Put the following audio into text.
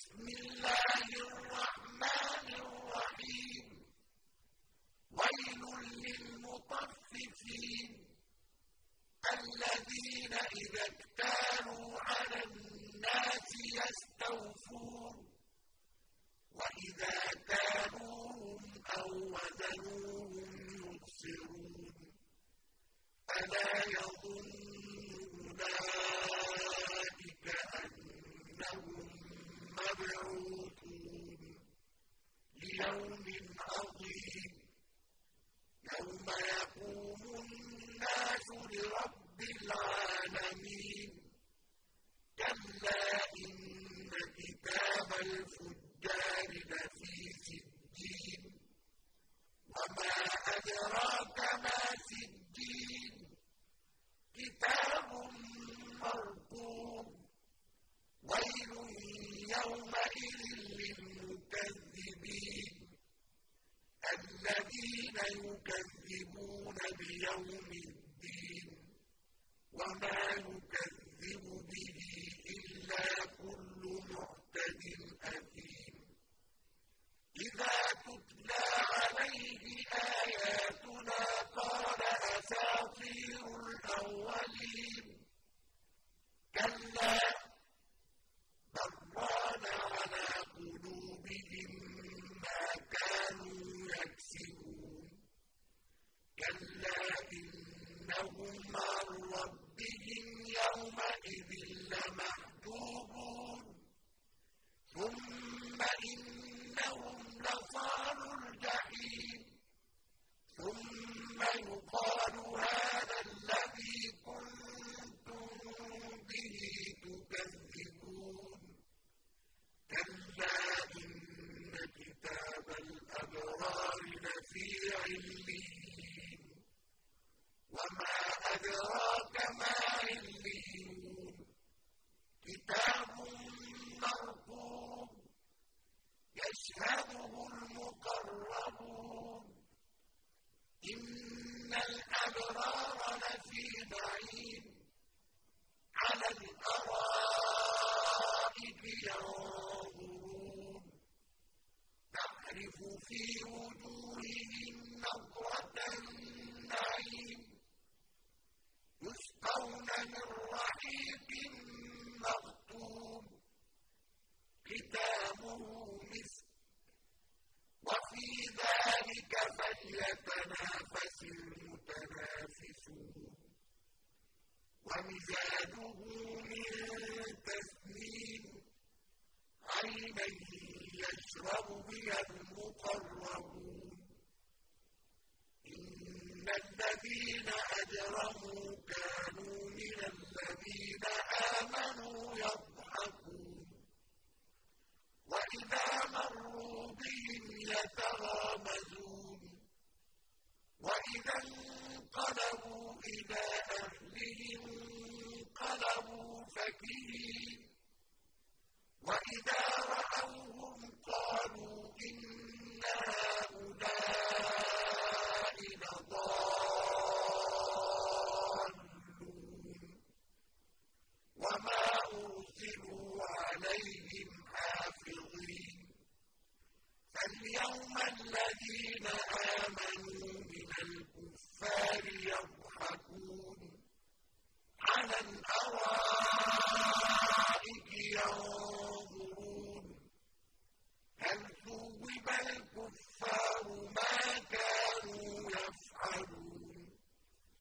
بسم الله الرحمن الرحيم ويل للمطففين الذين إذا اكتالوا على الناس يستوفون وإذا كانوهم أو وزنوهم يخسرون الفجار لفي سجين. وما أدراك ما سجين. إِنَّ الْأَبْرَارَ لَفِي نَعِيمٍ عَلَى الْأَرَائِكِ يَنظُرُونَ تَعْرِفُ فِي وُجُوهِهِمْ فليتنافس المتنافسون. ومزاجه من تسنيم عينا يشرب بها المقربون. إن الذين أجرموا كانوا من الذين آمنوا يضحكون. وإذا مروا بهم يتغامزون. وإذا